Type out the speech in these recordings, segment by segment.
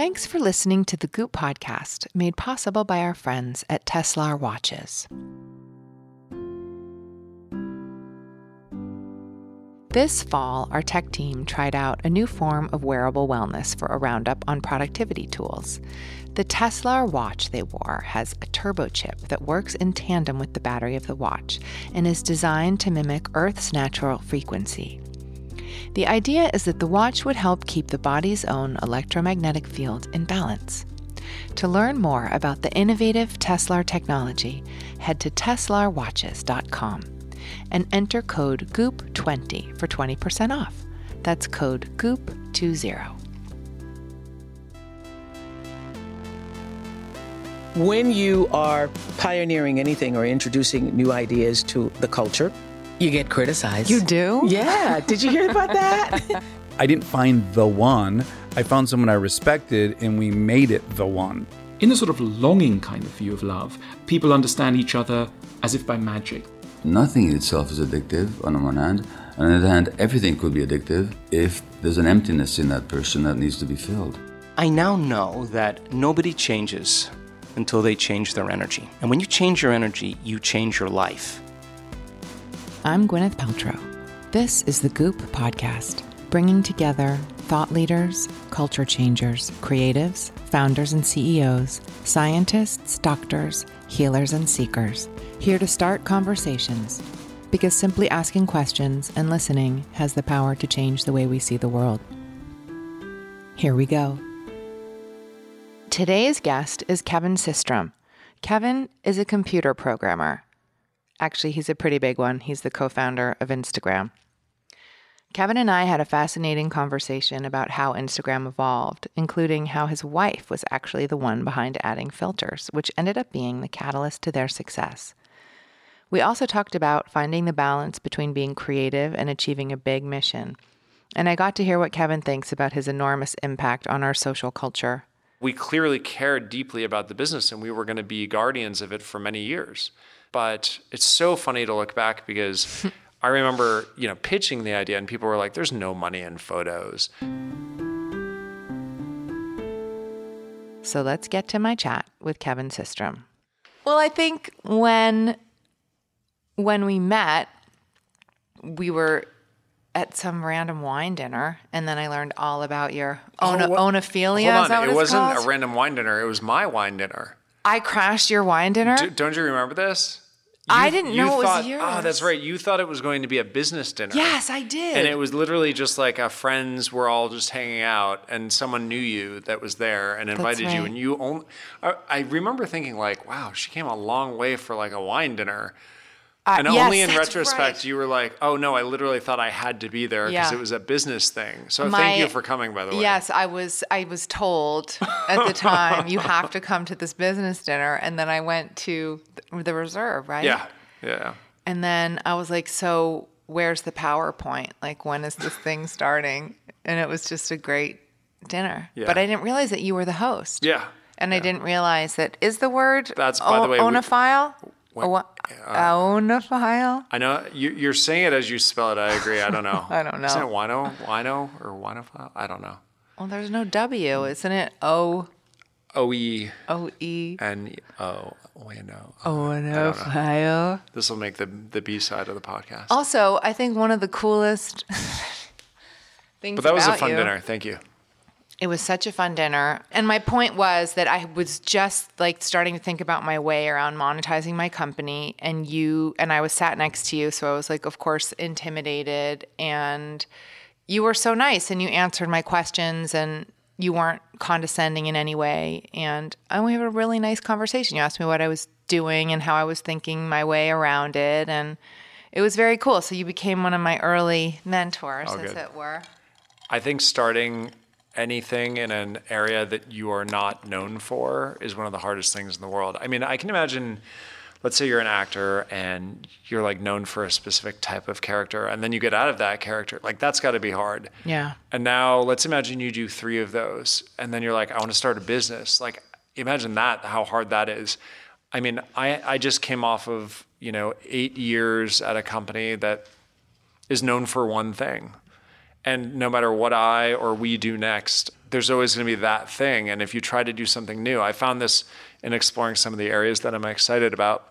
Thanks for listening to the Goop podcast, made possible by our friends at Tesla Watches. This fall, our tech team tried out a new form of wearable wellness for a roundup on productivity tools. The Tesla watch they wore has a turbo chip that works in tandem with the battery of the watch and is designed to mimic Earth's natural frequency. The idea is that the watch would help keep the body's own electromagnetic field in balance. To learn more about the innovative Tesla technology, head to teslarwatches.com and enter code GOOP20 for 20% off. That's code GOOP20. When you are pioneering anything or introducing new ideas to the culture, you get criticized. You do? Yeah. Did you hear about that? I didn't find the one. I found someone I respected and we made it the one. In a sort of longing kind of view of love, people understand each other as if by magic. Nothing in itself is addictive on the one hand. On the other hand, everything could be addictive if there's an emptiness in that person that needs to be filled. I now know that nobody changes until they change their energy. And when you change your energy, you change your life. I'm Gwyneth Paltrow. This is the Goop Podcast, bringing together thought leaders, culture changers, creatives, founders and CEOs, scientists, doctors, healers, and seekers, here to start conversations. Because simply asking questions and listening has the power to change the way we see the world. Here we go. Today's guest is Kevin Systrom. Kevin is a computer programmer. Actually, he's a pretty big one. He's the co founder of Instagram. Kevin and I had a fascinating conversation about how Instagram evolved, including how his wife was actually the one behind adding filters, which ended up being the catalyst to their success. We also talked about finding the balance between being creative and achieving a big mission. And I got to hear what Kevin thinks about his enormous impact on our social culture. We clearly cared deeply about the business and we were going to be guardians of it for many years. But it's so funny to look back because I remember, you know, pitching the idea and people were like, there's no money in photos. So let's get to my chat with Kevin Systrom. Well, I think when when we met, we were at some random wine dinner, and then I learned all about your ona- Oh, what- oenophilia. Hold is that on, what it it's wasn't called? a random wine dinner. It was my wine dinner. I crashed your wine dinner. D- don't you remember this? I didn't you know it was thought, yours. Oh, that's right. You thought it was going to be a business dinner. yes, I did. And it was literally just like a friends were all just hanging out, and someone knew you that was there and invited you, and you only. I, I remember thinking like, "Wow, she came a long way for like a wine dinner." Uh, and yes, only in retrospect, right. you were like, "Oh no, I literally thought I had to be there because Yeah. it was a business thing." So My- thank you for coming, by the way. Yes, I was. I was told at the time you have to come to this business dinner, and then I went to the reserve, right? Yeah. Yeah. And then I was like, so where's the PowerPoint? Like, when is this thing starting? And it was just a great dinner. Yeah. But I didn't realize that you were the host. Yeah. And I didn't realize that is the word That's, by the way, we- What- uh, O- oenophile? I know you, you're saying it as you spell it. I agree. I don't know. I don't know. Isn't it wino, wino, or winophile? I don't know. Well, there's no W, isn't it? O O E O E N O. Wino. oenophile. This will make the the B side of the podcast. Also, I think one of the coolest things but that was a fun you- dinner. Thank you. It was such a fun dinner. And my point was that I was just like starting to think about my way around monetizing my company and you and I was sat next to you, so I was like of course intimidated and you were so nice and you answered my questions and you weren't condescending in any way and and we had a really nice conversation. You asked me what I was doing and how I was thinking my way around it and it was very cool. So you became one of my early mentors, Oh, as good. it were. I think starting anything in an area that you are not known for is one of the hardest things in the world. I mean, I can imagine let's say you're an actor and you're like known for a specific type of character and then you get out of that character. Like that's got to be hard. Yeah. And now let's imagine you do 3 of those and then you're like I want to start a business. Like imagine that how hard that is. I mean, I I just came off of, you know, 8 years at a company that is known for one thing. And no matter what I or we do next, there's always going to be that thing. And if you try to do something new, I found this in exploring some of the areas that I'm excited about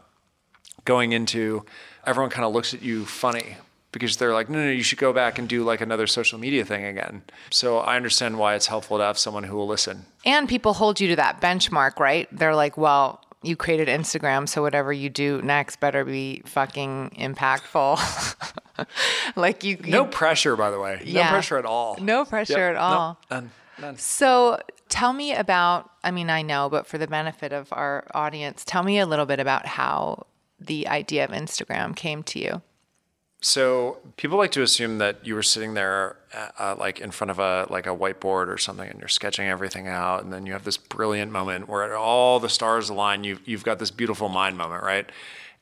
going into. Everyone kind of looks at you funny because they're like, no, no, you should go back and do like another social media thing again. So I understand why it's helpful to have someone who will listen. And people hold you to that benchmark, right? They're like, well, you created Instagram, so whatever you do next better be fucking impactful. like you, No pressure, by the way. Yeah. No pressure at all. No pressure Yep. at all. No, none. None. So tell me about, I mean, I know, but for the benefit of our audience, tell me a little bit about how the idea of Instagram came to you. So people like to assume that you were sitting there, uh, uh, like in front of a like a whiteboard or something, and you're sketching everything out, and then you have this brilliant moment where all the stars align. You've you've got this beautiful mind moment, right?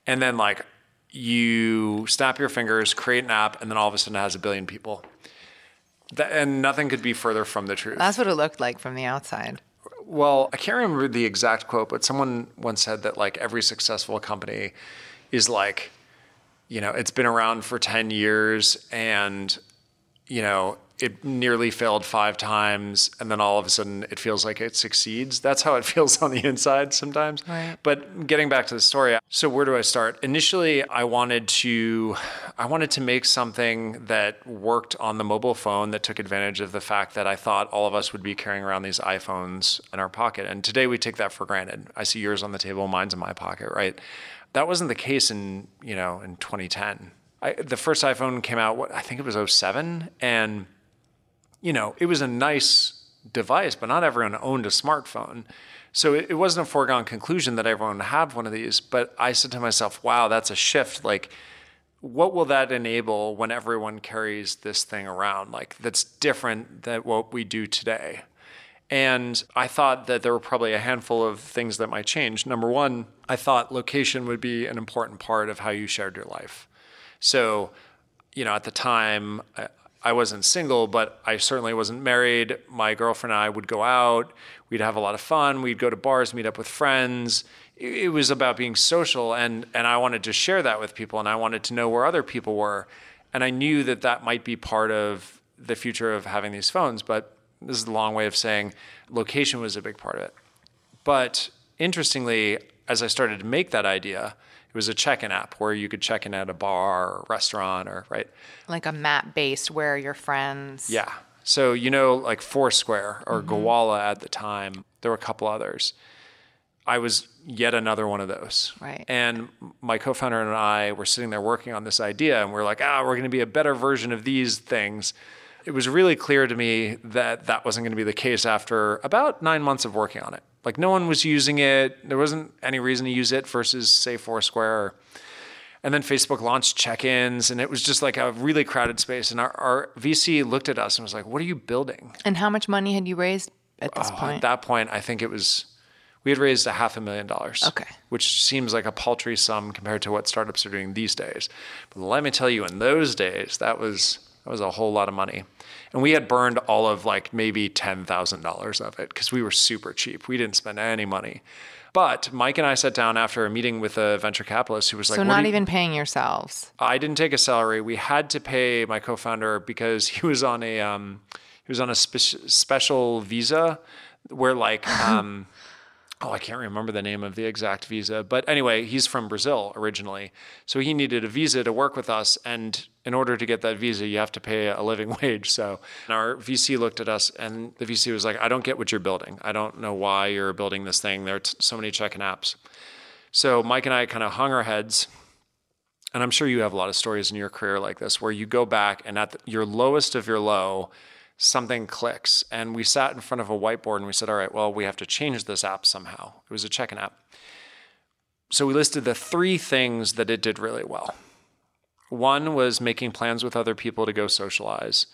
And then like you snap your fingers, create an app, and then all of a sudden it has a billion people. That, and nothing could be further from the truth. That's what it looked like from the outside. Well, I can't remember the exact quote, but someone once said that like every successful company is like, you know, it's been around for 10 years and, you know, it nearly failed five times and then all of a sudden it feels like it succeeds. That's how it feels on the inside sometimes. Right. But getting back to the story, so where do I start? Initially, I wanted to I wanted to make something that worked on the mobile phone that took advantage of the fact that I thought all of us would be carrying around these iPhones in our pocket. And today we take that for granted. I see yours on the table, mine's in my pocket, right? That wasn't the case in, you know, in 2010. I, the first iPhone came out, what I think it was 07, and you know, it was a nice device, but not everyone owned a smartphone. So it, it wasn't a foregone conclusion that everyone have one of these. But I said to myself, wow, that's a shift. Like, what will that enable when everyone carries this thing around? Like, that's different than what we do today. And I thought that there were probably a handful of things that might change. Number one, I thought location would be an important part of how you shared your life. So, you know, at the time, I- wasn't single, but I certainly wasn't married. My girlfriend and I would go out. We'd have a lot of fun. We'd go to bars, meet up with friends. It it was about being social, and and I wanted to share that with people, and I wanted to know where other people were, and I knew that that might be part of the future of having these phones. But this is a long way of saying location was a big part of it. But interestingly, as I started to make that idea, it was a check-in app where you could check in at a bar or restaurant or right. Like a map based where your friends. Yeah. So you know, like Foursquare or Gowalla at the time, there were a couple others. I was yet another one of those. Right. And my co-founder and I were sitting there working on this idea, and we are like, ah, we're going to be a better version of these things. It was really clear to me that that wasn't going to be the case after about nine months of working on it. Like no one was using it. There wasn't any reason to use it versus say Foursquare. And then Facebook launched check-ins, and it was just like a really crowded space. And our, our VC looked at us and was like, "What are you building?" And how much money had you raised at this Oh, point? At that point, I think it was we had raised a half a million dollars. Okay. Which seems like a paltry sum compared to what startups are doing these days. But let me tell you, in those days, that was that was a whole lot of money. And we had burned all of like maybe ten thousand dollars of it because we were super cheap. We didn't spend any money. But Mike and I sat down after a meeting with a venture capitalist who was like, so not you- even paying yourselves. I didn't take a salary. We had to pay my co-founder because he was on a um, he was on a spe- special visa where like um, oh I can't remember the name of the exact visa, but anyway, he's from Brazil originally, so he needed a visa to work with us, and in order to get that visa, you have to pay a living wage. So our VC looked at us, and the VC was like, I don't get what you're building. I don't know why you're building this thing. There are t- so many check-in apps. So Mike and I kind of hung our heads and I'm sure you have a lot of stories in your career like this where you go back and at the, your lowest of your low, something clicks. And we sat in front of a whiteboard and we said, all right, well, we have to change this app somehow. It was a check in app. So we listed the three things that it did really well. One was making plans with other people to go socialize.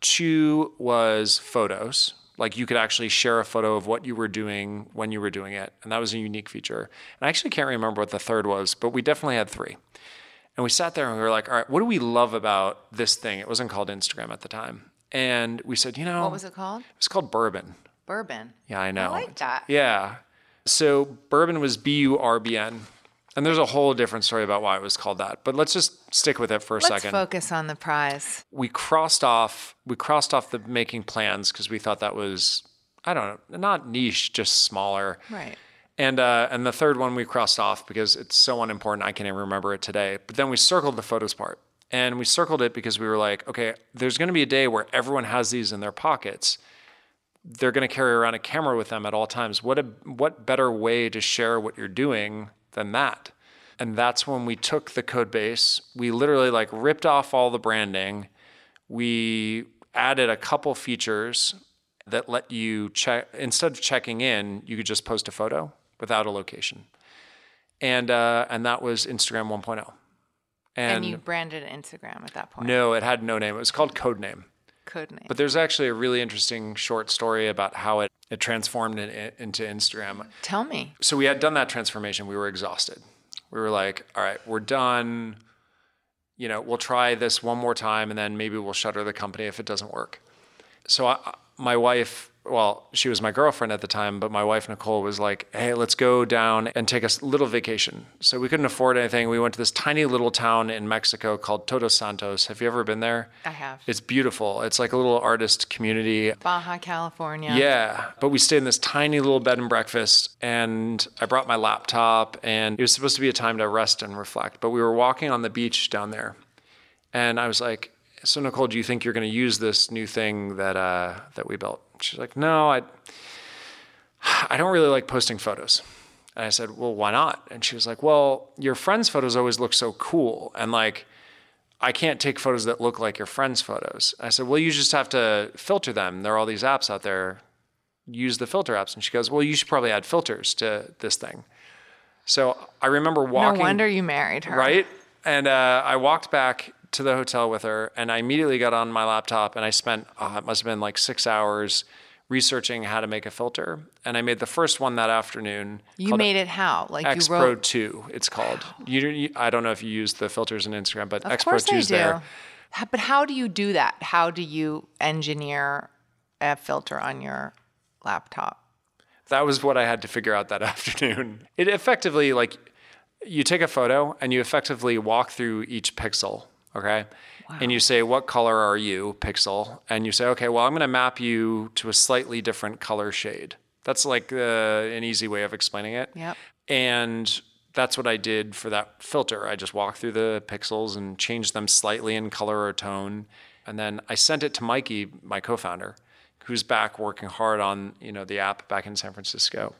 Two was photos. Like you could actually share a photo of what you were doing when you were doing it. And that was a unique feature. And I actually can't remember what the third was, but we definitely had three. And we sat there and we were like, all right, what do we love about this thing? It wasn't called Instagram at the time. And we said, you know, What was it called? It was called Burbn. Burbn. Yeah, I know. I like that. Yeah. So Burbn was B U R B N. And there's a whole different story about why it was called that. But let's just stick with it for a Let's second. focus on the prize. we crossed off we crossed off the making plans because we thought that was I don't know, not niche, just smaller. Right. And uh, and the third one we crossed off because it's so unimportant I can't even remember it today. But then we circled the photos part, and we circled it because we were like, okay, there's going to be a day where everyone has these in their pockets. They're going to carry around a camera with them at all times. What a what better way to share what you're doing than that? And that's when we took the code base. We literally like ripped off all the branding. We added a couple features that let you check instead of checking in, you could just post a photo without a location. And uh, and that was Instagram 1.0. And, you branded Instagram at that point. no, it had no name. It was called Codename. Code name. But there's actually a really interesting short story about how it, it transformed in, into Instagram. Tell me. So we had done that transformation. We were exhausted. We were like, all right, we're done. You know, we'll try this one more time and then maybe we'll shutter the company if it doesn't work. So I, my wife, well, she was my girlfriend at the time, but my wife Nicole was like, "Hey, let's go down and take a little vacation." So we couldn't afford anything. We went to this tiny little town in Mexico called Todos Santos. Have you ever been there? I have. It's beautiful. It's like a little artist community. Baja California. Yeah, but we stayed in this tiny little bed and breakfast, and I brought my laptop, and it was supposed to be a time to rest and reflect. But we were walking on the beach down there, and I was like, "So Nicole, do you think you're going to use this new thing that uh, that we built?" She's like, "No, I I don't really like posting photos." And I said, "Well, why not?" And she was like, "Well, your friends' photos always look so cool, and like." I can't take photos that look like your friends' photos. I said, well, you just have to filter them. There are all these apps out there. Use the filter apps. And she goes, well, you should probably add filters to this thing. So I remember walking. No wonder you married her. Right? And uh, I walked back to the hotel with her and I immediately got on my laptop and I spent, oh, it must have been like six hours researching how to make a filter. And I made the first one that afternoon. You made it how? Like X you Pro wrote. 2, it's called. You, you, I don't know if you use the filters in Instagram, but Of X Pro 2 I is there. But how do you do that? How do you engineer a filter on your laptop? that was what I had to figure out that afternoon. It effectively like you take a photo and you effectively walk through each pixel, okay? And you say what color are you, pixel, and you say okay, well I'm going to map you to a slightly different color shade. That's like uh, an easy way of explaining it. Yep. And that's what I did for that filter. I just walked through the pixels and changed them slightly in color or tone. And then I sent it to Mikey, my co-founder, who's back working hard on, you know, the app back in San Francisco.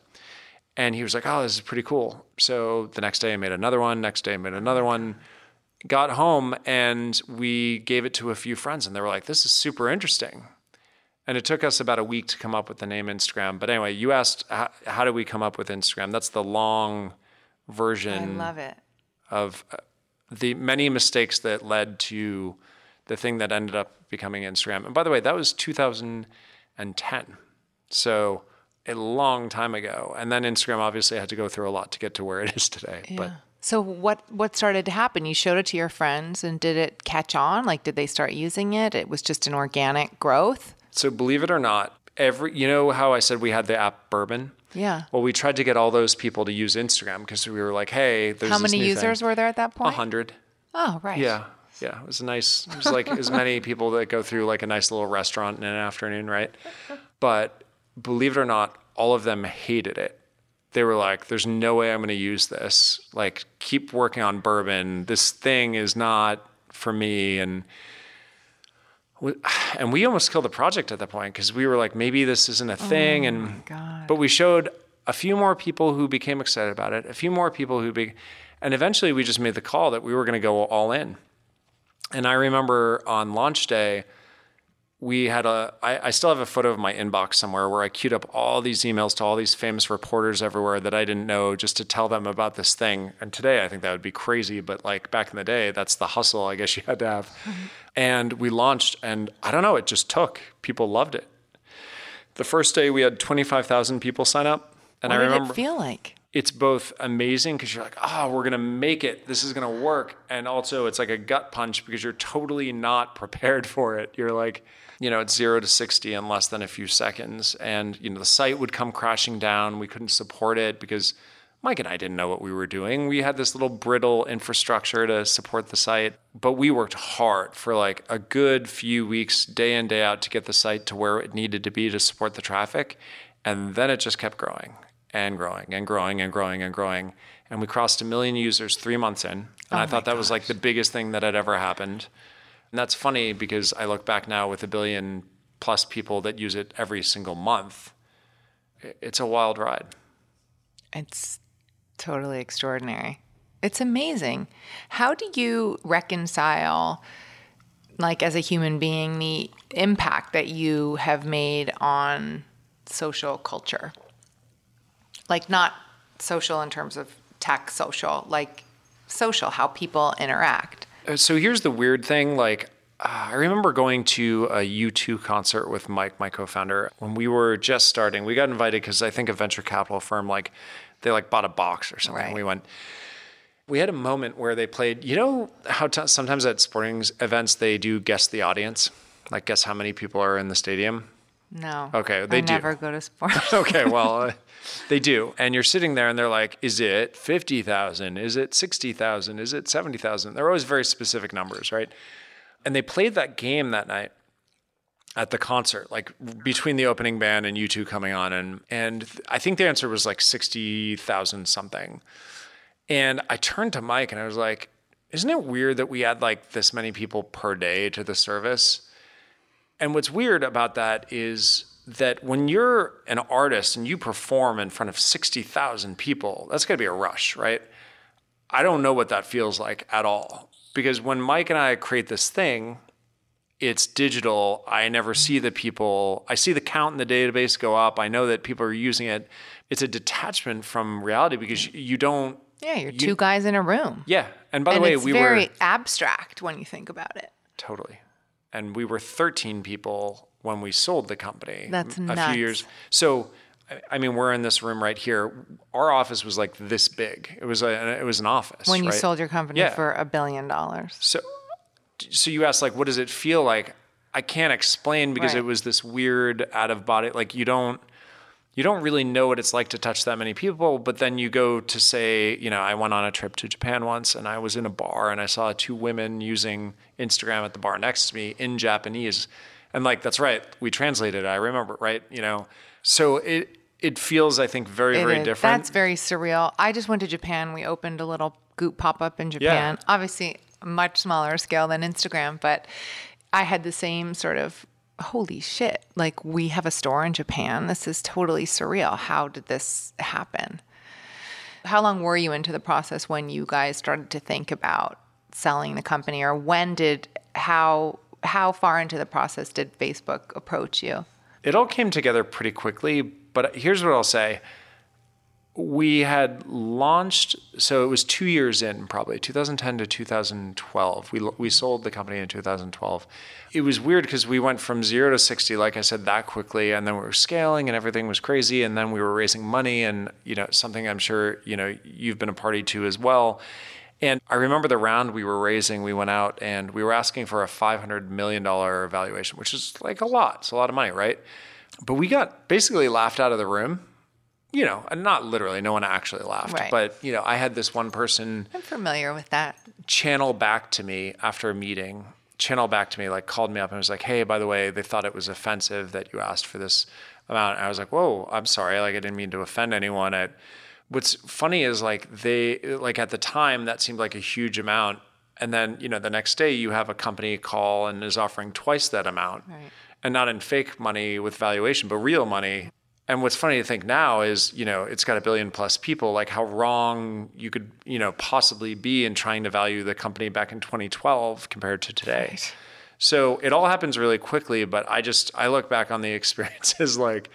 And he was like, "Oh, this is pretty cool." So the next day I made another one, next day I made another one. Got home and we gave it to a few friends and they were like, "This is super interesting." And it took us about a week to come up with the name Instagram. But anyway, you asked how, how did we come up with Instagram? That's the long I version love it. of uh, the many mistakes that led to the thing that ended up becoming Instagram. And by the way, that was 2010. So a long time ago. And then Instagram obviously had to go through a lot to get to where it is today. But So what what started to happen? You showed it to your friends, and did it catch on? Like, did they start using it? It was just an organic growth. so believe it or not, every you know how I said we had the app Burbn? Yeah. Well, we tried to get all those people to use Instagram because we were like, hey, there's How many users thing. were there at that A point? hundred. Oh, right. Yeah. Yeah. It was a nice, it was like as many people that go through like a nice little restaurant in an afternoon, right? But believe it or not, all of them hated it. They were like, there's no way I'm going to use this. Like, keep working on Burbn. This thing is not for me. And, we- and we almost killed the project at that point because we were like, maybe this isn't a oh thing. and, God. but we showed a few more people who became excited about it, a few more people who be, and eventually we just made the call that we were going to go all in. And I remember on launch day, we had a, I, I still have a photo of my inbox somewhere where I queued up all these emails to all these famous reporters everywhere that I didn't know just to tell them about this thing. And today I think that would be crazy, but like back in the day, that's the hustle I guess you had to have. Mm-hmm. and we launched, and I don't know, it just took. People loved it. The first day we had 25,000 people sign up. And What I did remember it feel like? it's both amazing because you're like, oh, we're gonna make it. This is gonna work, and also it's like a gut punch because you're totally not prepared for it. You're like, you know, it's zero to sixty in less than a few seconds, and you know the site would come crashing down. We couldn't support it because Mike and I didn't know what we were doing. We had this little brittle infrastructure to support the site, but we worked hard for like a good few weeks, day in, day out, to get the site to where it needed to be to support the traffic. And then it just kept growing and growing and growing and growing and growing. And we crossed a million users three months in. And oh I thought that was like the biggest thing that had ever happened. And that's funny because I look back now with a billion plus people that use it every single month. It's a wild ride. It's totally extraordinary. It's amazing. How do you reconcile, like as a human being, the impact that you have made on social culture? Like, not social in terms of tech social, like social, how people interact. Uh, So here's the weird thing. Like, uh, I remember going to a U2 concert with Mike, my co-founder, when we were just starting. We got invited because I think a venture capital firm, like, they like bought a box or something. Right. We went. We had a moment where they played. You know how t- sometimes at sporting events they do guess the audience, like guess how many people are in the stadium. No. Okay, they I do. never go to sports. okay, well, uh, they do. And you're sitting there and they're like, is it 50,000? Is it 60,000? Is it 70,000? They're always very specific numbers, right? And they played that game that night at the concert, like between the opening band and U2 coming on. And, and I think the answer was like 60,000 something. And I turned to Mike and I was like, isn't it weird that we add like this many people per day to the service? And what's weird about that is that when you're an artist and you perform in front of 60,000 people, that's got to be a rush, right? I don't know what that feels like at all. Because when Mike and I create this thing, it's digital. I never see the people. I see the count in the database go up. I know that people are using it. It's a detachment from reality because you don't. yeah, you're you- two guys in a room. Yeah. And by the and way, it's we very abstract when you think about it. Totally. And we were 13 people when we sold the company. That's a nuts. few years. So, I- mean, we're in this room right here. Our office was like this big. It was a, it was an office. When you right? sold your company Yeah. for a billion dollars. So, so you asked like, what does it feel like? I can't explain because Right. it was this weird out of body. Like you don't, you don't really know what it's like to touch that many people. But then you go to say, you know, I went on a trip to Japan once, and I was in a bar, and I saw two women using Instagram at the bar next to me in Japanese, and like that's right, we translated. it, I remember, right? You know, so it it feels, I think, very It very is. different. That's very surreal. I just went to Japan. We opened a little Goop pop up in Japan. Yeah. Obviously, much smaller scale than Instagram, but I had the same sort of holy shit. Like, we have a store in Japan. This is totally surreal. How did this happen? How long were you into the process when you guys started to think about selling the company, or when did how how far into the process did Facebook approach you? it all came together pretty quickly. But here's what I'll say. We had launched, so it was two years in, probably 2010 to 2012. We we sold the company in 2012. It was weird because we went from zero to 60, like I said, that quickly, and then we were scaling, and everything was crazy, and then we were raising money, and you know something I'm sure you know you've been a party to as well. And I remember the round we were raising, we went out and we were asking for a $500 million valuation, which is like a lot. It's a lot of money, right? But we got basically laughed out of the room. You know, and not literally, no one actually laughed. Right. But, you know, I had this one person I'm familiar with that. channel back to me after a meeting, channel back to me, like called me up and was like, hey, by the way, they thought it was offensive that you asked for this amount. And I was like, whoa, I'm sorry. Like, I didn't mean to offend anyone. I, what's funny is like they, like at the time, that seemed like a huge amount. And then, you know, the next day you have a company call and is offering twice that amount. Right. And not in fake money with valuation, but real money. And what's funny to think now is, you know, it's got a billion plus people, like how wrong you could, you know, possibly be in trying to value the company back in 2012 compared to today. So it all happens really quickly, but I just, I look back on the experiences like,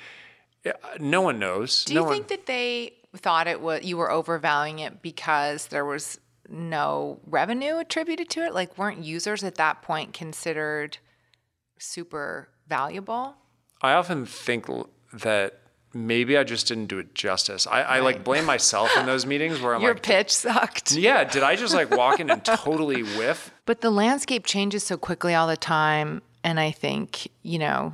no one knows. Do no you one, think that they thought it was you were overvaluing it because there was no revenue attributed to it? Like, weren't users at that point considered super valuable? I often think that maybe I just didn't do it justice. I, I like blame myself in those meetings where I'm like Your like, pitch sucked. yeah, did I just like walk in and totally whiff? But the landscape changes so quickly all the time. And I think, you know,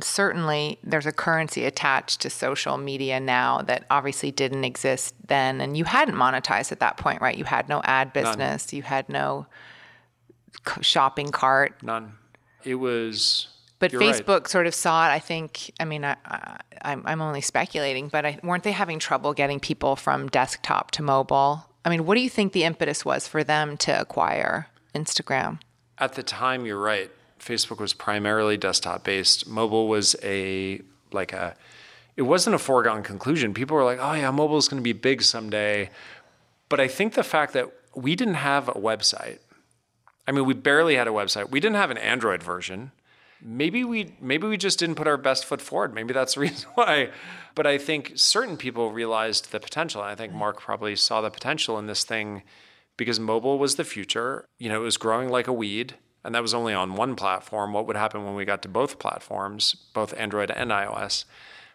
certainly there's a currency attached to social media now that obviously didn't exist then and you hadn't monetized at that point right you had no ad business you had no shopping cart None. It was. But you're right. facebook sort of saw it i think i mean I, I, I'm, I'm only speculating but I, weren't they having trouble getting people from desktop to mobile i mean what do you think the impetus was for them to acquire instagram At the time, you're right. Facebook was primarily desktop based. Mobile was a like a it wasn't a foregone conclusion. People were like, "Oh yeah, mobile is going to be big someday." But I think the fact that we didn't have a website. I mean, we barely had a website. We didn't have an Android version. Maybe we maybe we just didn't put our best foot forward. Maybe that's the reason why. But I think certain people realized the potential. And I think mm-hmm. Mark probably saw the potential in this thing because mobile was the future. You know, it was growing like a weed, and that was only on one platform. What would happen when we got to both platforms, both Android and iOS?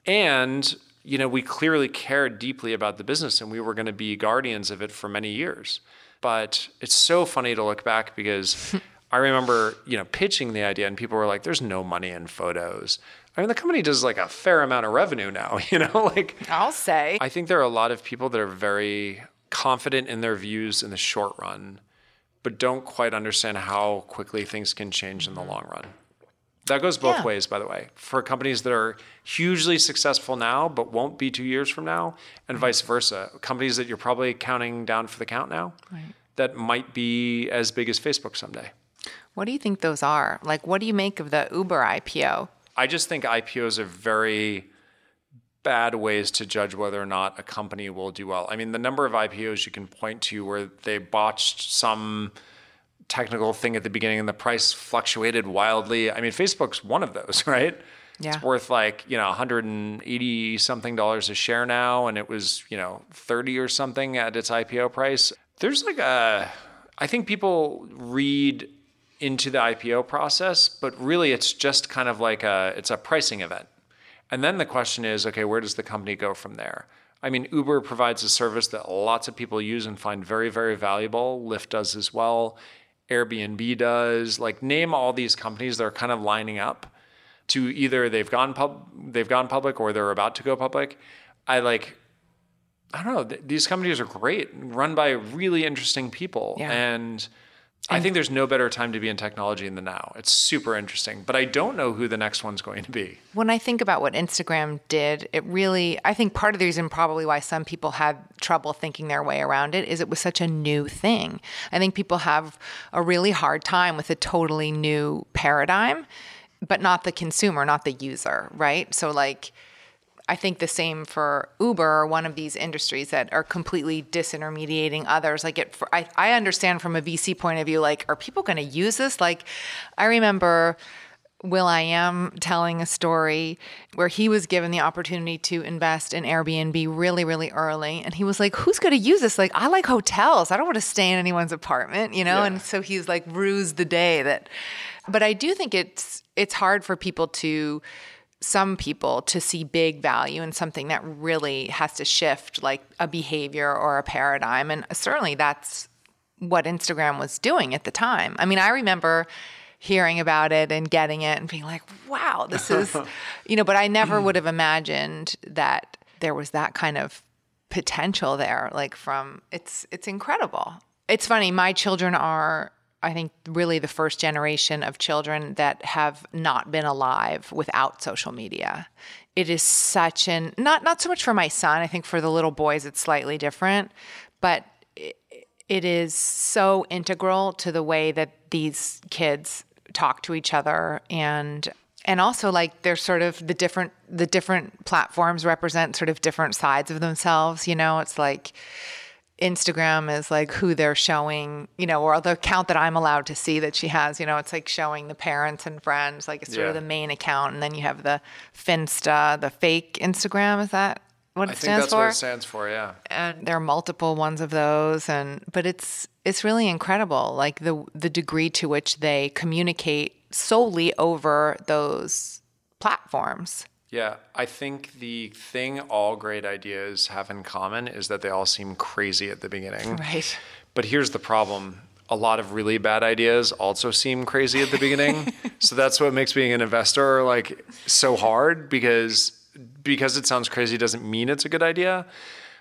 And, you know, we clearly cared deeply about the business and we were going to be guardians of it for many years. But it's so funny to look back because I remember, you know, pitching the idea and people were like, there's no money in photos. I mean, the company does like a fair amount of revenue now, you know, like i'll say I think there are a lot of people that are very confident in their views in the short run, but don't quite understand how quickly things can change in the long run. That goes both Yeah. ways, by the way, for companies that are hugely successful now, but won't be two years from now, and mm-hmm. vice versa. Companies that you're probably counting down for the count now that might be as big as Facebook someday. What do you think those are? Like, what do you make of the Uber IPO? I just think IPOs are very bad ways to judge whether or not a company will do well. I mean, the number of IPOs you can point to where they botched some technical thing at the beginning and the price fluctuated wildly. I mean, Facebook's one of those, right? Yeah. It's worth like, you know, 180 something dollars a share now and it was, you know, 30 or something at its IPO price. There's like a I think people read into the IPO process, but really it's just kind of like a it's a pricing event. And then the question is, okay, where does the company go from there? I mean, Uber provides a service that lots of people use and find very, very valuable. Lyft does as well. Airbnb does. Like, name all these companies that are kind of lining up to either they've gone pub, they've gone public or they're about to go public. I like, I don't know. th- These companies are great, run by really interesting people, Yeah. and I think there's no better time to be in technology than now. It's super interesting, but I don't know who the next one's going to be. When I think about what Instagram did, it really, I think part of the reason probably why some people had trouble thinking their way around it is it was such a new thing. I think people have a really hard time with a totally new paradigm, but not the consumer, not the user, right? So, like, I think the same for Uber, one of these industries that are completely disintermediating others. Like it, I, I understand from a VC point of view, like, are people going to use this? Like, I remember will.i.am telling a story where he was given the opportunity to invest in Airbnb really, really early. And he was like, Who's going to use this? Like, I like hotels. I don't want to stay in anyone's apartment, you know? Yeah. And so he's like, rues the day that. But I do think it's it's hard for people to some people to see big value in something that really has to shift like a behavior or a paradigm and certainly that's what Instagram was doing at the time. I mean, I remember hearing about it and getting it and being like, wow, this is, you know, but I never would have imagined that there was that kind of potential there like from it's it's incredible. It's funny, my children are I think really the first generation of children that have not been alive without social media. It is such an not not so much for my son, I think for the little boys it's slightly different, but it, it is so integral to the way that these kids talk to each other and and also like they're sort of the different the different platforms represent sort of different sides of themselves you know it's like instagram is like who they're showing you know or the account that i'm allowed to see that she has you know it's like showing the parents and friends like it's sort of the main account and then you have the finsta the fake instagram is that what it I think stands that's for what it stands for, yeah. and there are multiple ones of those and but it's it's really incredible like the the degree to which they communicate solely over those platforms Yeah, I think the thing all great ideas have in common is that they all seem crazy at the beginning. right But here's the problem a lot of really bad ideas also seem crazy at the beginning. so that's what makes being an investor like so hard because because it sounds crazy doesn't mean it's a good idea.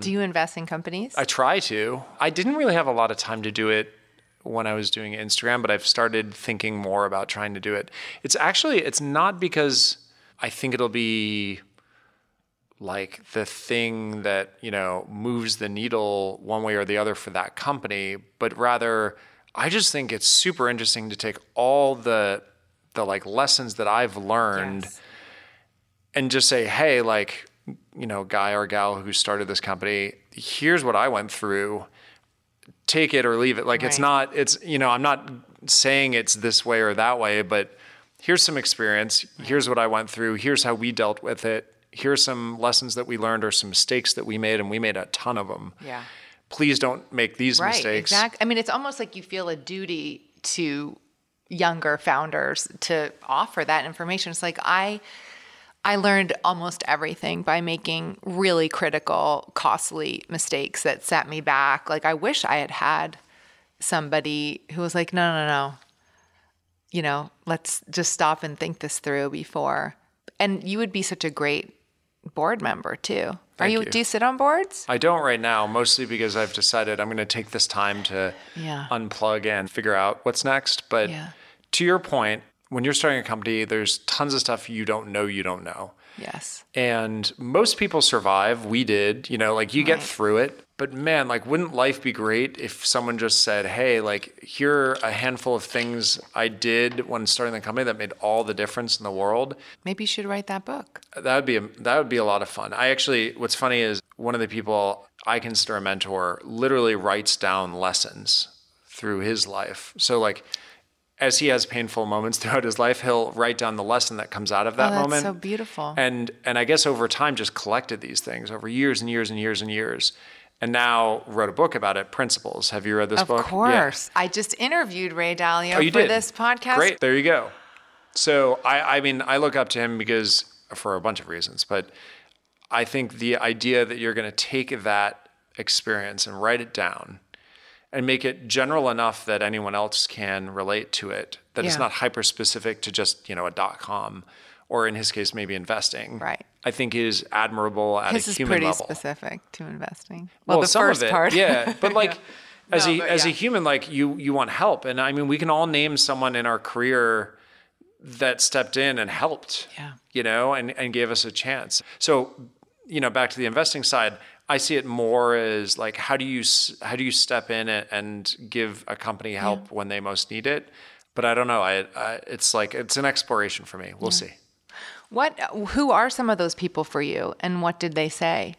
Do you invest in companies? I try to. I didn't really have a lot of time to do it when I was doing Instagram, but I've started thinking more about trying to do it. It's actually it's not because I think it'll be like the thing that, you know, moves the needle one way or the other for that company, but rather I just think it's super interesting to take all the the like lessons that I've learned Yes. and just say, hey, like, you know, guy or gal who started this company, here's what I went through. Take it or leave it. Like, it's not, it's, you know, I'm not saying it's this way or that way, but here's some experience. Here's what I went through. Here's how we dealt with it. Here's some lessons that we learned or some mistakes that we made, and we made a ton of them. Yeah. Please don't make these right. mistakes. Exactly. I mean, it's almost like you feel a duty to younger founders to offer that information. It's like I I learned almost everything by making really critical, costly mistakes that set me back. Like I wish I had had somebody who was like, "No, no, no. You know, let's just stop and think this through before." And you would be such a great board member too. Are you, you. do you sit on boards? I don't right now, mostly because I've decided I'm going to take this time to Yeah. unplug and figure out what's next. But Yeah. to your point, when you're starting a company, there's tons of stuff you don't know you don't know. Yes. And most people survive. We did, you know, like you get through it. But man, like, wouldn't life be great if someone just said, hey, like, here are a handful of things I did when starting the company that made all the difference in the world? Maybe you should write that book. That would be a, that would be a lot of fun. I actually, what's funny is one of the people I consider a mentor literally writes down lessons through his life. So like, as he has painful moments throughout his life, he'll write down the lesson that comes out of that oh, that's moment. so beautiful. And and I guess over time just collected these things over years and years and years and years. And now wrote a book about it, Principles. Have you read this of book? Yeah. course. I just interviewed Ray Dalio Oh, for did? this podcast. Great. There you go. So I, I mean, I look up to him because for a bunch of reasons, but I think the idea that you're going to take that experience and write it down and make it general enough that anyone else can relate to it, that it's not hyper specific to just, you know, a dot com or in his case, maybe investing. Right. I think is admirable at His a is human pretty level. specific to investing. Well, the some first of it, part. yeah. But like, as No, a as a human, like you you want help, and I mean, we can all name someone in our career that stepped in and helped. Yeah. You know, and and gave us a chance. So, you know, back to the investing side, I see it more as like how do you how do you step in and, and give a company help when they most need it. But I don't know. I, I it's like it's an exploration for me. We'll see. What? Who are some of those people for you, and what did they say?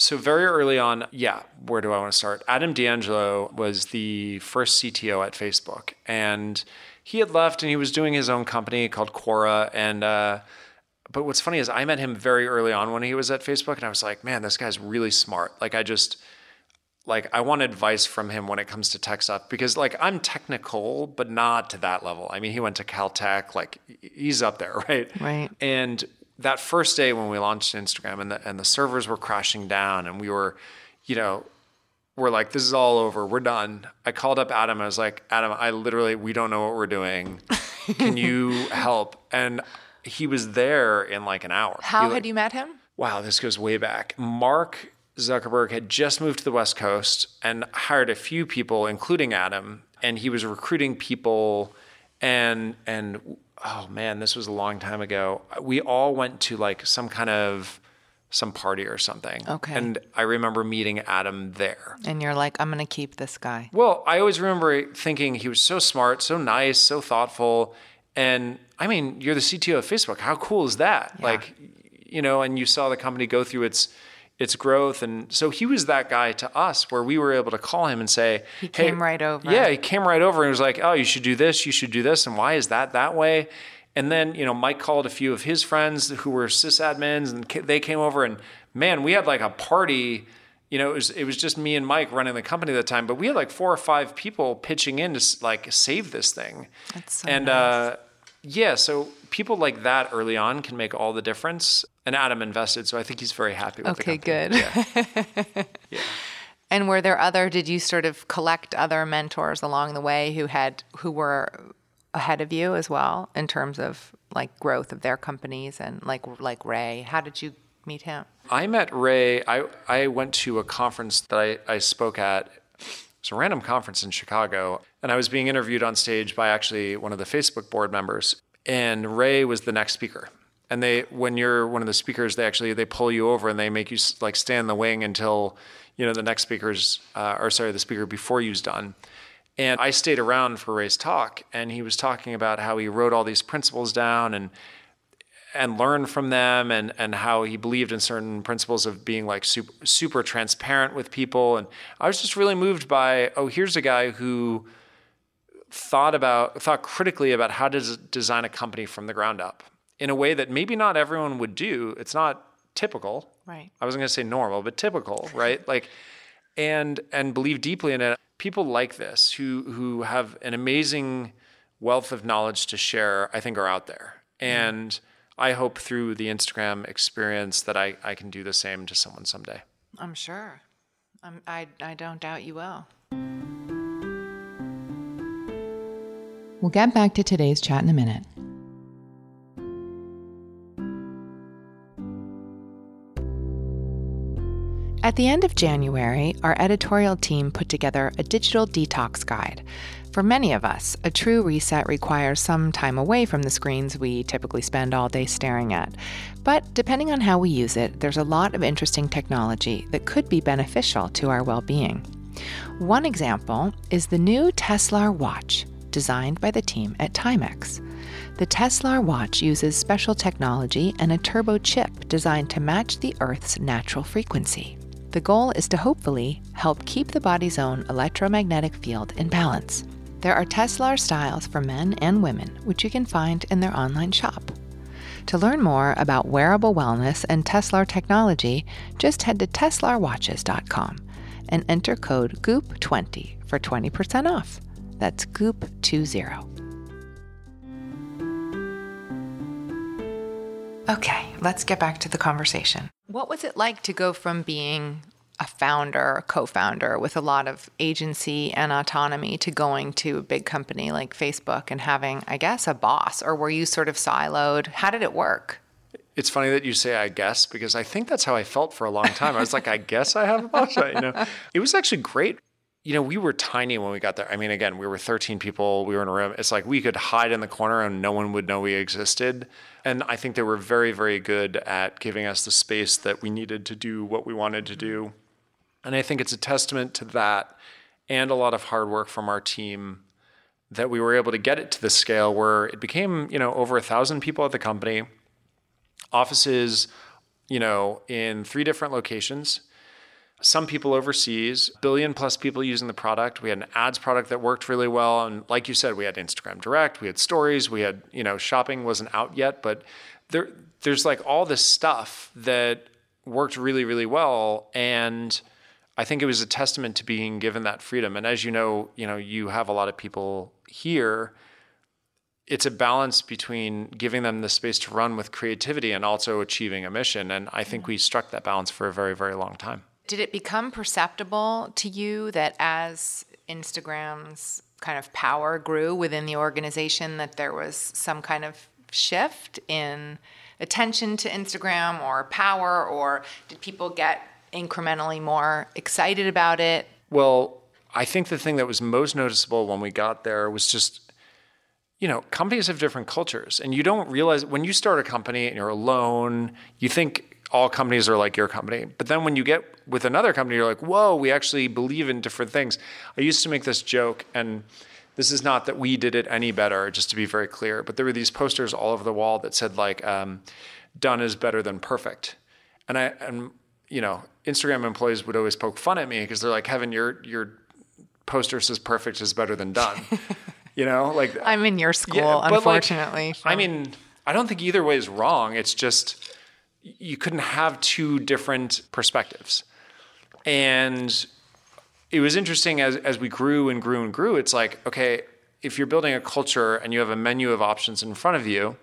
So very early on, yeah, where do I want to start? Adam D'Angelo was the first CTO at Facebook, and he had left and he was doing his own company called Quora. And uh, but what's funny is I met him very early on when he was at Facebook, and I was like, man, this guy's really smart. Like I just like I want advice from him when it comes to tech stuff because like I'm technical, but not to that level. I mean, he went to Caltech, like he's up there, right? Right. And that first day when we launched Instagram and the and the servers were crashing down and we were, you know, we're like, this is all over. We're done. I called up Adam. I was like, Adam, I literally, we don't know what we're doing. Can you help? And he was there in like an hour. How He, had like- you met him? Wow, this goes way back. Mark Zuckerberg had just moved to the West Coast and hired a few people, including Adam, and he was recruiting people and and oh man, this was a long time ago. We all went to like some kind of some party or something. Okay. And I remember meeting Adam there. And you're like, I'm going to keep this guy. Well, I always remember thinking he was so smart, so nice, so thoughtful. And I mean, you're the CTO of Facebook. How cool is that? Like, you know, and you saw the company go through its its growth. And so he was that guy to us where we were able to call him and say, He came right over. Yeah, he came right over and was like, Oh, you should do this, you should do this, and why is that that way? And then, you know, Mike called a few of his friends who were sysadmins and they came over and man, we had like a party you know, it was it was just me and Mike running the company at the time, but we had like four or five people pitching in to like save this thing. That's so and nice. uh, yeah, so people like that early on can make all the difference. And Adam invested, so I think he's very happy with Okay, the company. Okay, good. Yeah. And were there other? Did you sort of collect other mentors along the way who had who were ahead of you as well in terms of like growth of their companies and like like Ray? How did you meet him? I met Ray. I I went to a conference that I, I spoke at. It's a random conference in Chicago, and I was being interviewed on stage by actually one of the Facebook board members, and Ray was the next speaker. And they, when you're one of the speakers, they actually they pull you over and they make you like stand in the wing until you know the next speaker's uh, or sorry the speaker before you's done. And I stayed around for Ray's talk, and he was talking about how he wrote all these principles down and and learn from them, and and how he believed in certain principles of being like super, super transparent with people. And I was just really moved by oh, here's a guy who thought about thought critically about how to design a company from the ground up in a way that maybe not everyone would do. It's not typical. Right. I wasn't going to say normal, but typical, right? like and and believe deeply in it. People like this who who have an amazing wealth of knowledge to share, I think are out there. Mm-hmm. And I hope through the Instagram experience that I, I can do the same to someone someday. I'm sure. I'm, I I don't doubt you will. We'll get back to today's chat in a minute. At the end of January, our editorial team put together a digital detox guide. For many of us, a true reset requires some time away from the screens we typically spend all day staring at. But depending on how we use it, there's a lot of interesting technology that could be beneficial to our well being. One example is the new Teslar watch, designed by the team at Timex. The Teslar watch uses special technology and a turbo chip designed to match the Earth's natural frequency. The goal is to hopefully help keep the body's own electromagnetic field in balance. There are Teslar styles for men and women, which you can find in their online shop. To learn more about wearable wellness and Teslar technology, just head to teslarwatches.com and enter code GOOP20 for 20% off. That's GOOP20. Okay, let's get back to the conversation. What was it like to go from being a founder, a co founder with a lot of agency and autonomy to going to a big company like Facebook and having, I guess, a boss? Or were you sort of siloed? How did it work? It's funny that you say I guess because I think that's how I felt for a long time. I was like, I guess I have a boss. You know, it was actually great you know, we were tiny when we got there. I mean, again, we were 13 people. We were in a room. It's like we could hide in the corner and no one would know we existed. And I think they were very, very good at giving us the space that we needed to do what we wanted to do. And I think it's a testament to that and a lot of hard work from our team that we were able to get it to the scale where it became, you know, over a thousand people at the company, offices, you know, in three different locations some people overseas, billion plus people using the product. We had an ads product that worked really well. And like you said, we had Instagram direct, we had stories, we had, you know, shopping wasn't out yet, but there there's like all this stuff that worked really, really well. And I think it was a testament to being given that freedom. And as you know, you know, you have a lot of people here. It's a balance between giving them the space to run with creativity and also achieving a mission. And I think mm-hmm. we struck that balance for a very, very long time. Did it become perceptible to you that as Instagram's kind of power grew within the organization, that there was some kind of shift in attention to Instagram or power, or did people get incrementally more excited about it? Well, I think the thing that was most noticeable when we got there was just you know, companies have different cultures, and you don't realize when you start a company and you're alone, you think all companies are like your company. But then when you get with another company, you're like, whoa, we actually believe in different things. I used to make this joke, and this is not that we did it any better, just to be very clear, but there were these posters all over the wall that said like, um, done is better than perfect. And I, and you know, Instagram employees would always poke fun at me because they're like, Kevin, your, your poster says perfect is better than done. you know, like I'm in your school, yeah, unfortunately. Like, I mean, I don't think either way is wrong. It's just, you couldn't have two different perspectives. And it was interesting as, as we grew and grew and grew, it's like, okay, if you're building a culture and you have a menu of options in front of you,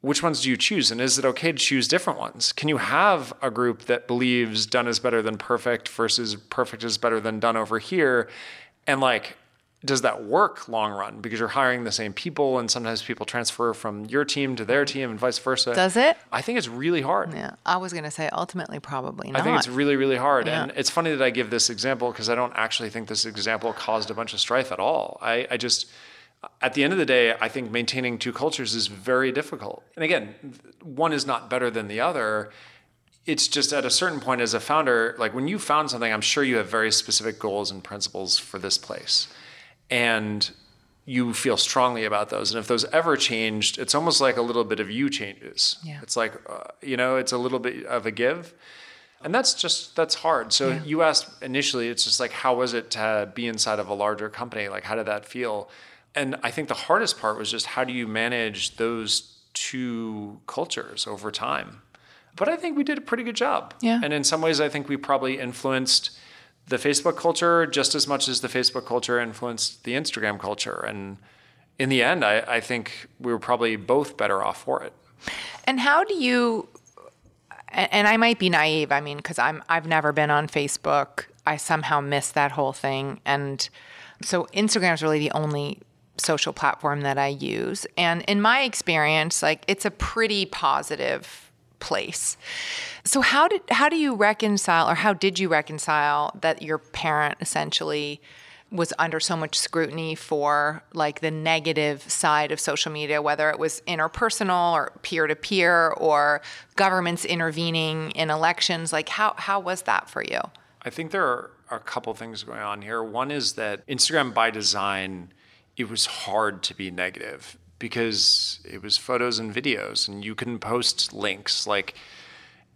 which ones do you choose? And is it okay to choose different ones? Can you have a group that believes done is better than perfect versus perfect is better than done over here? And like, does that work long run? Because you're hiring the same people and sometimes people transfer from your team to their team and vice versa. Does it? I think it's really hard. Yeah, I was going to say ultimately probably not. I think it's really, really hard. Yeah. And it's funny that I give this example because I don't actually think this example caused a bunch of strife at all. I, I just, at the end of the day, I think maintaining two cultures is very difficult. And again, one is not better than the other. It's just at a certain point as a founder, like when you found something, I'm sure you have very specific goals and principles for this place. And you feel strongly about those. And if those ever changed, it's almost like a little bit of you changes. Yeah. It's like, uh, you know, it's a little bit of a give. And that's just, that's hard. So you asked initially, it's just like, how was it to be inside of a larger company? Like, how did that feel? And I think the hardest part was just how do you manage those two cultures over time? But I think we did a pretty good job. Yeah. And in some ways, I think we probably influenced the Facebook culture just as much as the Facebook culture influenced the Instagram culture. And in the end, I, I think we were probably both better off for it. And how do you? And I might be naive. I mean, because I'm I've never been on Facebook. I somehow missed that whole thing, and so Instagram is really the only social platform that I use. And in my experience, like it's a pretty positive place. So how did how do you reconcile, or how did you reconcile that your parent essentially? was under so much scrutiny for like the negative side of social media, whether it was interpersonal or peer to peer or governments intervening in elections. Like, how, how was that for you? I think there are a couple things going on here. One is that Instagram by design, it was hard to be negative because it was photos and videos, and you can post links. Like,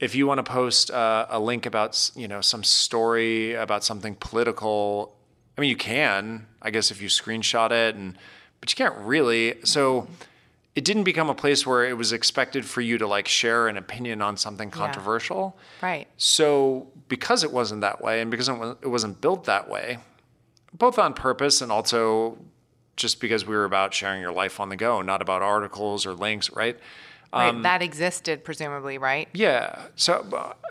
if you want to post uh, a link about you know some story about something political, I mean, you can, I guess, if you screenshot it, and but you can't really. So it didn't become a place where it was expected for you to like share an opinion on something controversial. Right. So because it wasn't that way, and because it wasn't built that way, both on purpose and also just because we were about sharing your life on the go, not about articles or links, right? Right. that existed, presumably, right? Yeah. So,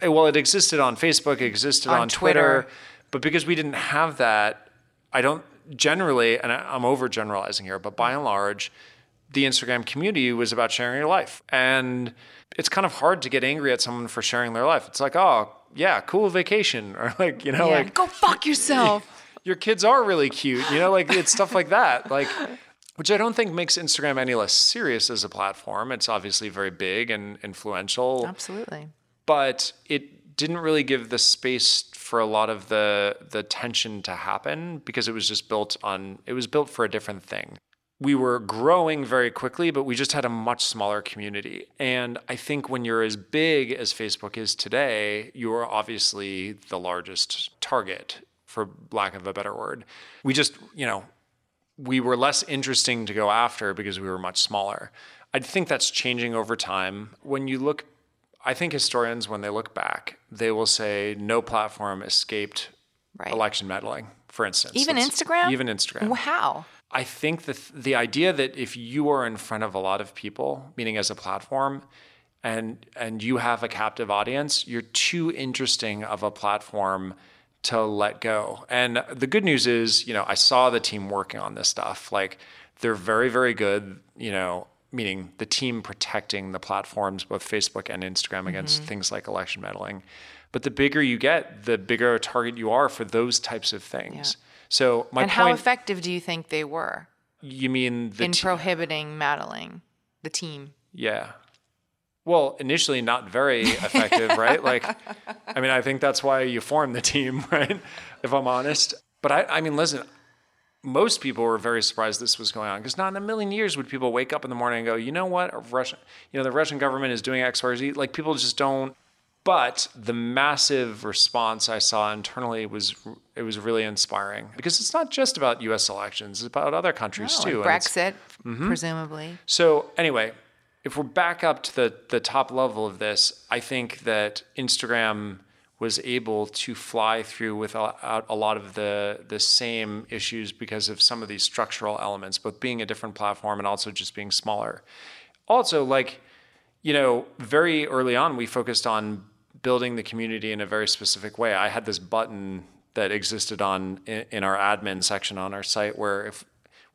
uh, well, it existed on Facebook, it existed On on, Twitter. Twitter. but because we didn't have that, I don't generally, and I'm overgeneralizing here, but by and large, the Instagram community was about sharing your life. And it's kind of hard to get angry at someone for sharing their life. It's like, oh, yeah, cool vacation. Or like, you know, Yeah. like, Go fuck yourself. your kids are really cute. You know, like it's stuff like that. Like, which I don't think makes Instagram any less serious as a platform. It's obviously very big and influential Absolutely. but it didn't really give the space for a lot of the the tension to happen because it was just built on it was built for a different thing. We were growing very quickly, but we just had a much smaller community. And I think when you're as big as Facebook is today, you are obviously the largest target, for lack of a better word. We just, you know, we were less interesting to go after because we were much smaller. I think that's changing over time. When you look, I think historians, when they look back, they will say no platform escaped Right. election meddling, for instance. Even That's- Instagram? Even Instagram. How? I think the the idea that if you are in front of a lot of people, meaning as a platform, and and you have a captive audience, you're too interesting of a platform to let go. And the good news is, you know, I saw the team working on this stuff. Like they're very very good, you know, meaning the team protecting the platforms both Facebook and Instagram against Mm-hmm. things like election meddling. But the bigger you get, the bigger a target you are for those types of things. So my and point how effective do you think they were you mean the in te- prohibiting meddling? The team. Yeah. Well, initially not very effective, right? Like, I mean, I think that's why you form the team, right? If I'm honest. But I, I mean, listen, most people were very surprised this was going on because not in a million years would people wake up in the morning and go, you know what, Russian, you know, the Russian government is doing X, Y, Z. Like, people just don't. But the massive response I saw internally was it was really inspiring because it's not just about U.S. elections; it's about other countries Oh, too. and and it's- Brexit, mm-hmm. presumably. so anyway, if we're back up to the the top level of this, I think that Instagram was able to fly through without a lot of the the same issues because of some of these structural elements, both being a different platform and also just being smaller. Also, like you know, very early on, we focused on building the community in a very specific way. I had this button that existed on in, in our admin section on our site where if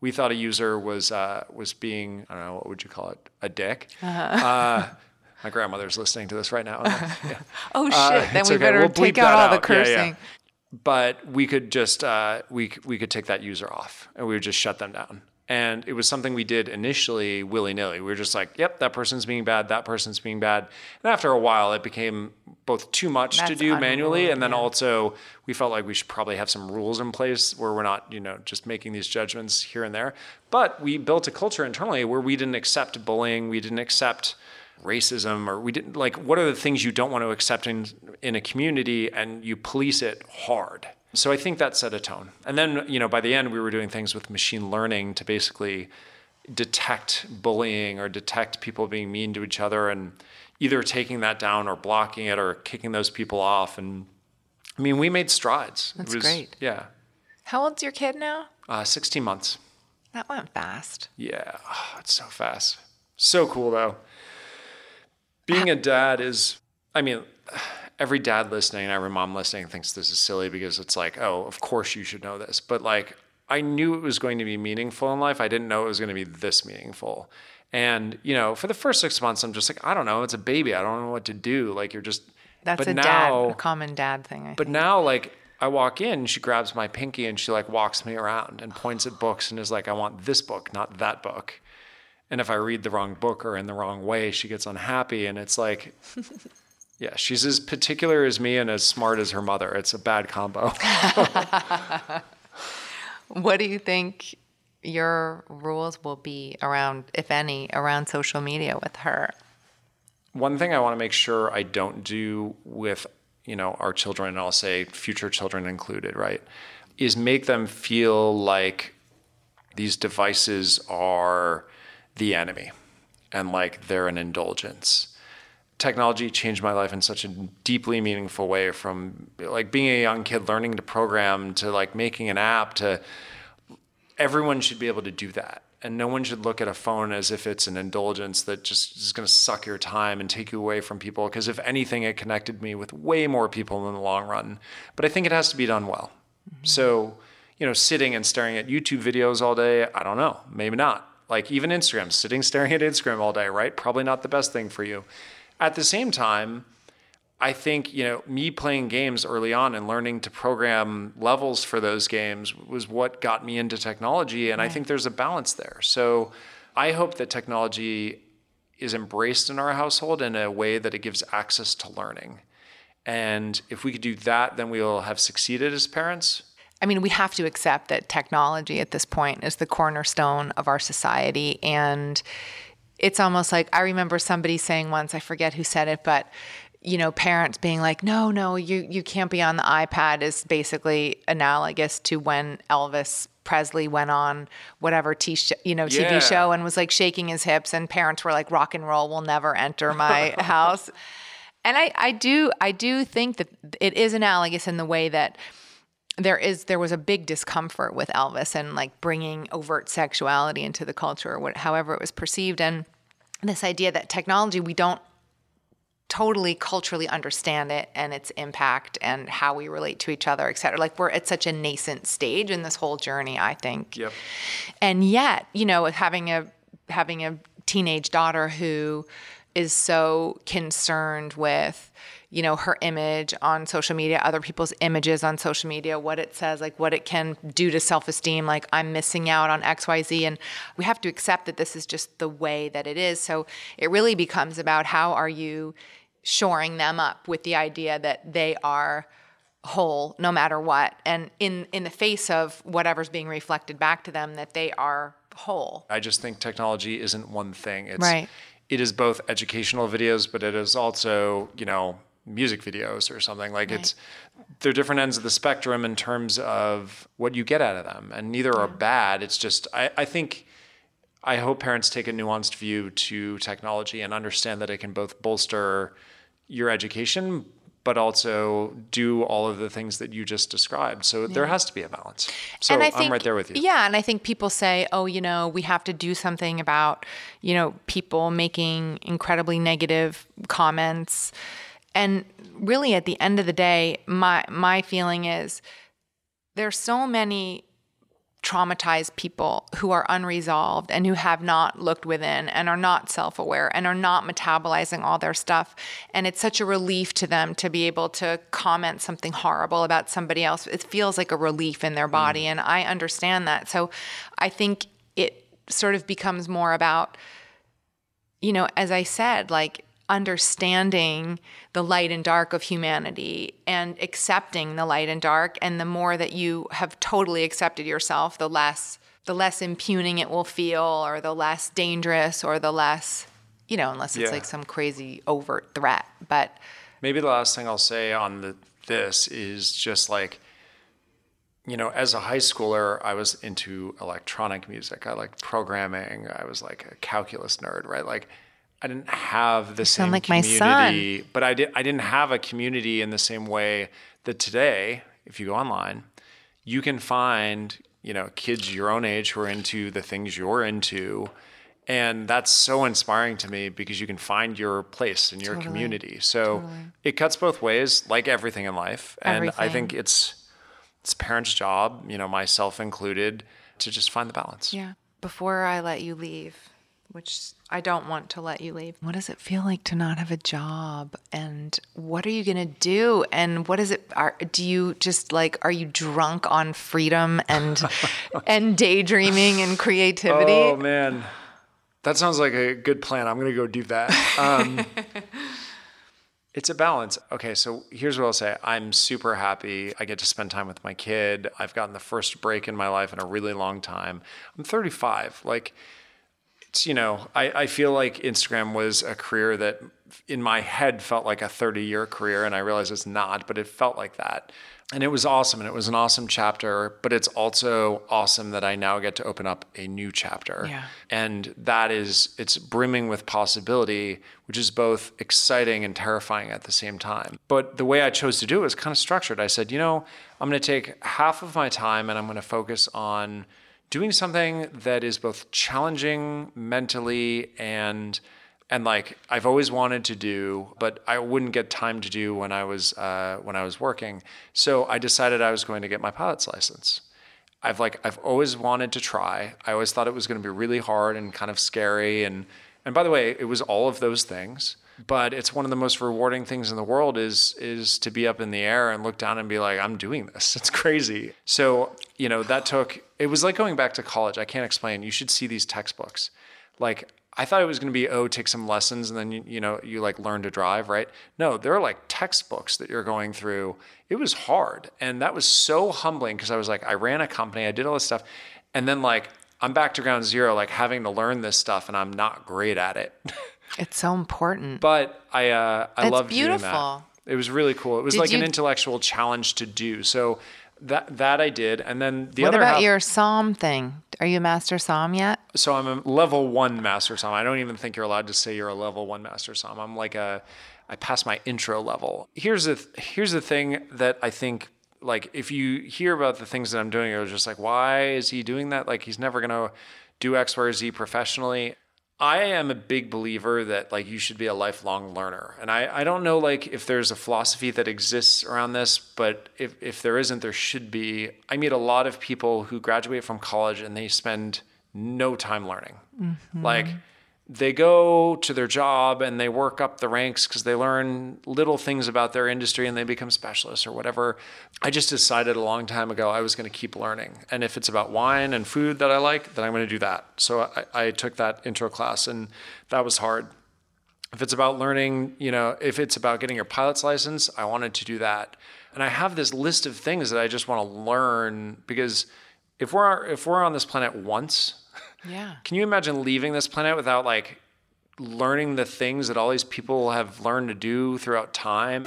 we thought a user was uh, was being I don't know what would you call it a dick. Uh, my grandmother's listening to this right now. Yeah. Oh shit! Uh, then we okay. better We'll take out all the out. Yeah, yeah. cursing. But we could just uh, we we could take that user off and we would just shut them down. And it was something we did initially willy nilly. We were just like, "Yep, that person's being bad. That person's being bad." And after a while, it became both too much to do manually, and then yeah. also we felt like we should probably have some rules in place where we're not, you know, just making these judgments here and there. But we built a culture internally where we didn't accept bullying, we didn't accept racism, or we didn't like what are the things you don't want to accept in in a community, and you police it hard. So I think that set a tone. And then, you know, by the end, we were doing things with machine learning to basically detect bullying or detect people being mean to each other and either taking that down or blocking it or kicking those people off. And I mean, we made strides. That's it was, great. Yeah. How old's your kid now? Uh, 16 months. That went fast. Yeah. Oh, it's so fast. So cool, though. Being a dad is, I mean, every dad listening, and every mom listening thinks this is silly because it's like, oh, of course you should know this. But like, I knew it was going to be meaningful in life. I didn't know it was going to be this meaningful. And, you know, for the first six months, I'm just like, I don't know. It's a baby. I don't know what to do. Like, you're just, That's a now, dad, a common dad thing. I but think. now, like, I walk in, she grabs my pinky and she like walks me around and points at books and is like, I want this book, not that book. And if I read the wrong book or in the wrong way, she gets unhappy. And it's like, yeah, she's as particular as me and as smart as her mother. It's a bad combo. What do you think your rules will be around, if any, around social media with her? One thing I want to make sure I don't do with, you know, our children, and I'll say future children included, right, is make them feel like these devices are the enemy and like they're an indulgence. Technology changed my life in such a deeply meaningful way from like being a young kid learning to program to like making an app to everyone should be able to do that. And no one should look at a phone as if it's an indulgence that just is going to suck your time and take you away from people. Because if anything, it connected me with way more people in the long run. But I think it has to be done well. Mm-hmm. So, you know, sitting and staring at YouTube videos all day, I don't know, maybe not. Like even Instagram, sitting staring at Instagram all day, right? Probably not the best thing for you. At the same time, I think, you know, me playing games early on and learning to program levels for those games was what got me into technology. And I think there's a balance there. So I hope that technology is embraced in our household in a way that it gives access to learning. And if we could do that, then we will have succeeded as parents. I mean, we have to accept that technology at this point is the cornerstone of our society. And it's almost like I remember somebody saying once, I forget who said it, but you know, parents being like, no, no, you, you can't be on the iPad is basically analogous to when Elvis Presley went on whatever t- sh- you know, TV Yeah. show and was like shaking his hips and parents were like, rock and roll will never enter my house. And I, I do, I do think that it is analogous in the way that there is there was a big discomfort with Elvis and like bringing overt sexuality into the culture, or what, however it was perceived, and this idea that technology we don't totally culturally understand it and its impact and how we relate to each other, et cetera. Like we're at such a nascent stage in this whole journey, I think. Yep. And yet, you know, having a having a teenage daughter who is so concerned with you know her image on social media other people's images on social media what it says like what it can do to self-esteem like i'm missing out on xyz and we have to accept that this is just the way that it is so it really becomes about how are you shoring them up with the idea that they are whole no matter what and in in the face of whatever's being reflected back to them that they are whole I just think technology isn't one thing. It's Right. it is both educational videos, but it is also, you know, music videos or something. Like it's they're different ends of the spectrum in terms of what you get out of them. And neither are bad. It's just I, I think I hope parents take a nuanced view to technology and understand that it can both bolster your education, but also do all of the things that you just described. So there has to be a balance. So and I I'm think, right there with you. Yeah, and I think people say, "Oh, you know, we have to do something about, you know, people making incredibly negative comments." And really at the end of the day, my my feeling is there's so many traumatized people who are unresolved and who have not looked within and are not self aware and are not metabolizing all their stuff. And it's such a relief to them to be able to comment something horrible about somebody else. It feels like a relief in their body. Mm. And I understand that. So I think it sort of becomes more about, you know, as I said, like, understanding the light and dark of humanity and accepting the light and dark and the more that you have totally accepted yourself the less the less impugning it will feel or the less dangerous or the less you know unless it's Yeah. like some crazy overt threat but Maybe the last thing I'll say on the, this is just like, you know, as a high schooler, I was into electronic music. I liked programming. I was like a calculus nerd, right? Like, I didn't have the sound same like my community, but I did. I didn't have a community in the same way that today, if you go online, you can find you know kids your own age who are into the things you're into. And that's so inspiring to me because you can find your place in your community. So it cuts both ways like everything in life. And i think it's it's parents job you know myself included to just find the balance. Yeah. Before i let you leave which i don't want to let you leave what does it feel like to not have a job and what are you going to do and what is it are, do you just like are you drunk on freedom and and daydreaming and creativity oh man that sounds like a good plan i'm gonna go do that um, It's a balance. Okay, so here's what I'll say. I'm super happy. I get to spend time with my kid. I've gotten the first break in my life in a really long time. I'm 35. Like, it's, you know, I, I feel like Instagram was a career that in my head felt like a 30 year career, and I realize it's not, but it felt like that. And it was awesome, and it was an awesome chapter, but it's also awesome that I now get to open up a new chapter. Yeah. And that is, it's brimming with possibility, which is both exciting and terrifying at the same time. But the way I chose to do it was kind of structured. I said, you know, I'm going to take half of my time and I'm going to focus on doing something that is both challenging mentally and and like I've always wanted to do, but I wouldn't get time to do when I was uh, when I was working. So I decided I was going to get my pilot's license. I've like I've always wanted to try. I always thought it was going to be really hard and kind of scary and and by the way, it was all of those things. But it's one of the most rewarding things in the world is is to be up in the air and look down and be like, I'm doing this. It's crazy. So, you know, that took it was like going back to college. I can't explain. You should see these textbooks. Like I thought it was going to be oh take some lessons and then you, you know you like learn to drive right no they're like textbooks that you're going through it was hard and that was so humbling because I was like I ran a company I did all this stuff and then like I'm back to ground zero like having to learn this stuff and I'm not great at it it's so important but I uh, I It's loved doing beautiful. that it was really cool it was Did like an intellectual challenge to do so that that I did and then the what other What about half, your somm thing are you a master somm yet so I'm a level one master somm. I don't even think you're allowed to say you're a level one master somm. I'm like a, I passed my intro level. Here's the here's the thing that I think like if you hear about the things that I'm doing, you're just like, why is he doing that? Like he's never gonna do X, Y, or Z professionally. I am a big believer that like you should be a lifelong learner. And I, I don't know like if there's a philosophy that exists around this, but if, if there isn't, there should be. I meet a lot of people who graduate from college and they spend no time learning. Mm-hmm. Like they go to their job and they work up the ranks because they learn little things about their industry and they become specialists or whatever. I just decided a long time ago I was going to keep learning. And if it's about wine and food that I like, then I'm going to do that. So I, I took that intro class and that was hard. If it's about learning, you know, if it's about getting your pilot's license, I wanted to do that. And I have this list of things that I just want to learn because if we're if we're on this planet once, yeah. Can you imagine leaving this planet without like learning the things that all these people have learned to do throughout time?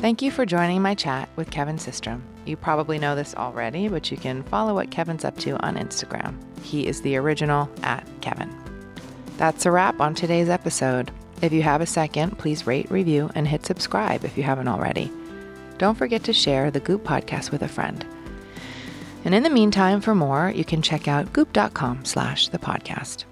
Thank you for joining my chat with Kevin Systrom. You probably know this already, but you can follow what Kevin's up to on Instagram. He is the original at Kevin. That's a wrap on today's episode. If you have a second, please rate, review, and hit subscribe if you haven't already. Don't forget to share the Goop podcast with a friend. And in the meantime, for more, you can check out goop.com slash the podcast.